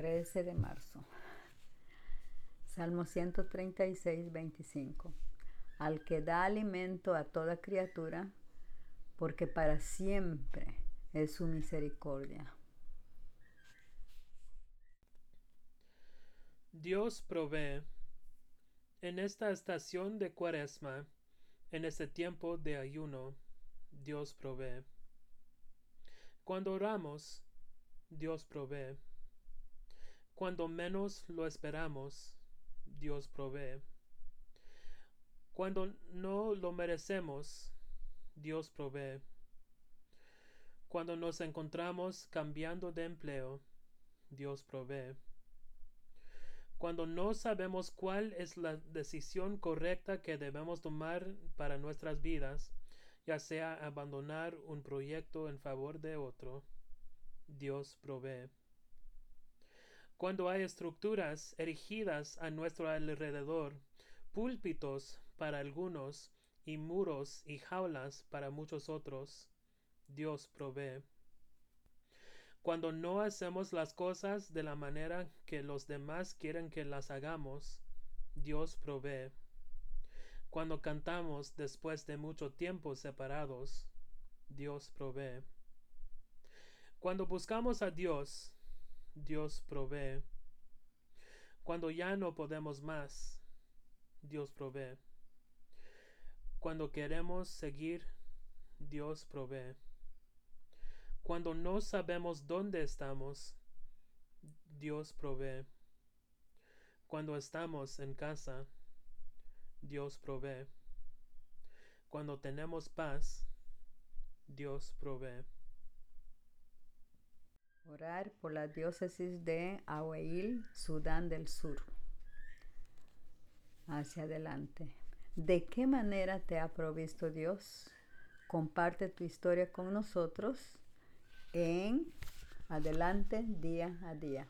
13 de marzo. Salmo 136, 25. Al que da alimento a toda criatura, porque para siempre es su misericordia. Dios provee. En esta estación de cuaresma, en este tiempo de ayuno, Dios provee. Cuando oramos, Dios provee. Cuando menos lo esperamos, Dios provee. Cuando no lo merecemos, Dios provee. Cuando nos encontramos cambiando de empleo, Dios provee. Cuando no sabemos cuál es la decisión correcta que debemos tomar para nuestras vidas, ya sea abandonar un proyecto en favor de otro, Dios provee. Cuando hay estructuras erigidas a nuestro alrededor, púlpitos para algunos y muros y jaulas para muchos otros, Dios provee. Cuando no hacemos las cosas de la manera que los demás quieren que las hagamos, Dios provee. Cuando cantamos después de mucho tiempo separados, Dios provee. Cuando buscamos a Dios, Dios provee. Cuando ya no podemos más, Dios provee. Cuando queremos seguir, Dios provee. Cuando no sabemos dónde estamos, Dios provee. Cuando estamos en casa, Dios provee. Cuando tenemos paz, Dios provee. Orar por la diócesis de Aweil, Sudán del Sur. Hacia adelante. ¿De qué manera te ha provisto Dios? Comparte tu historia con nosotros en Adelante Día a Día.